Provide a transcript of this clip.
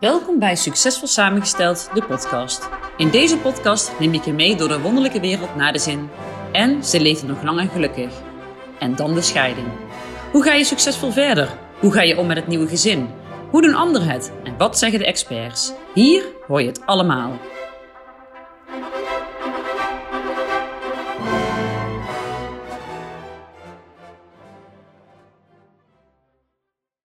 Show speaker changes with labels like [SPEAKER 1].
[SPEAKER 1] Welkom bij Succesvol Samengesteld, de podcast. In deze podcast neem ik je mee door de wonderlijke wereld na de zin. En ze leven nog lang en gelukkig. En dan de scheiding. Hoe ga je succesvol verder? Hoe ga je om met het nieuwe gezin? Hoe doen anderen het? En wat zeggen de experts? Hier hoor je het allemaal.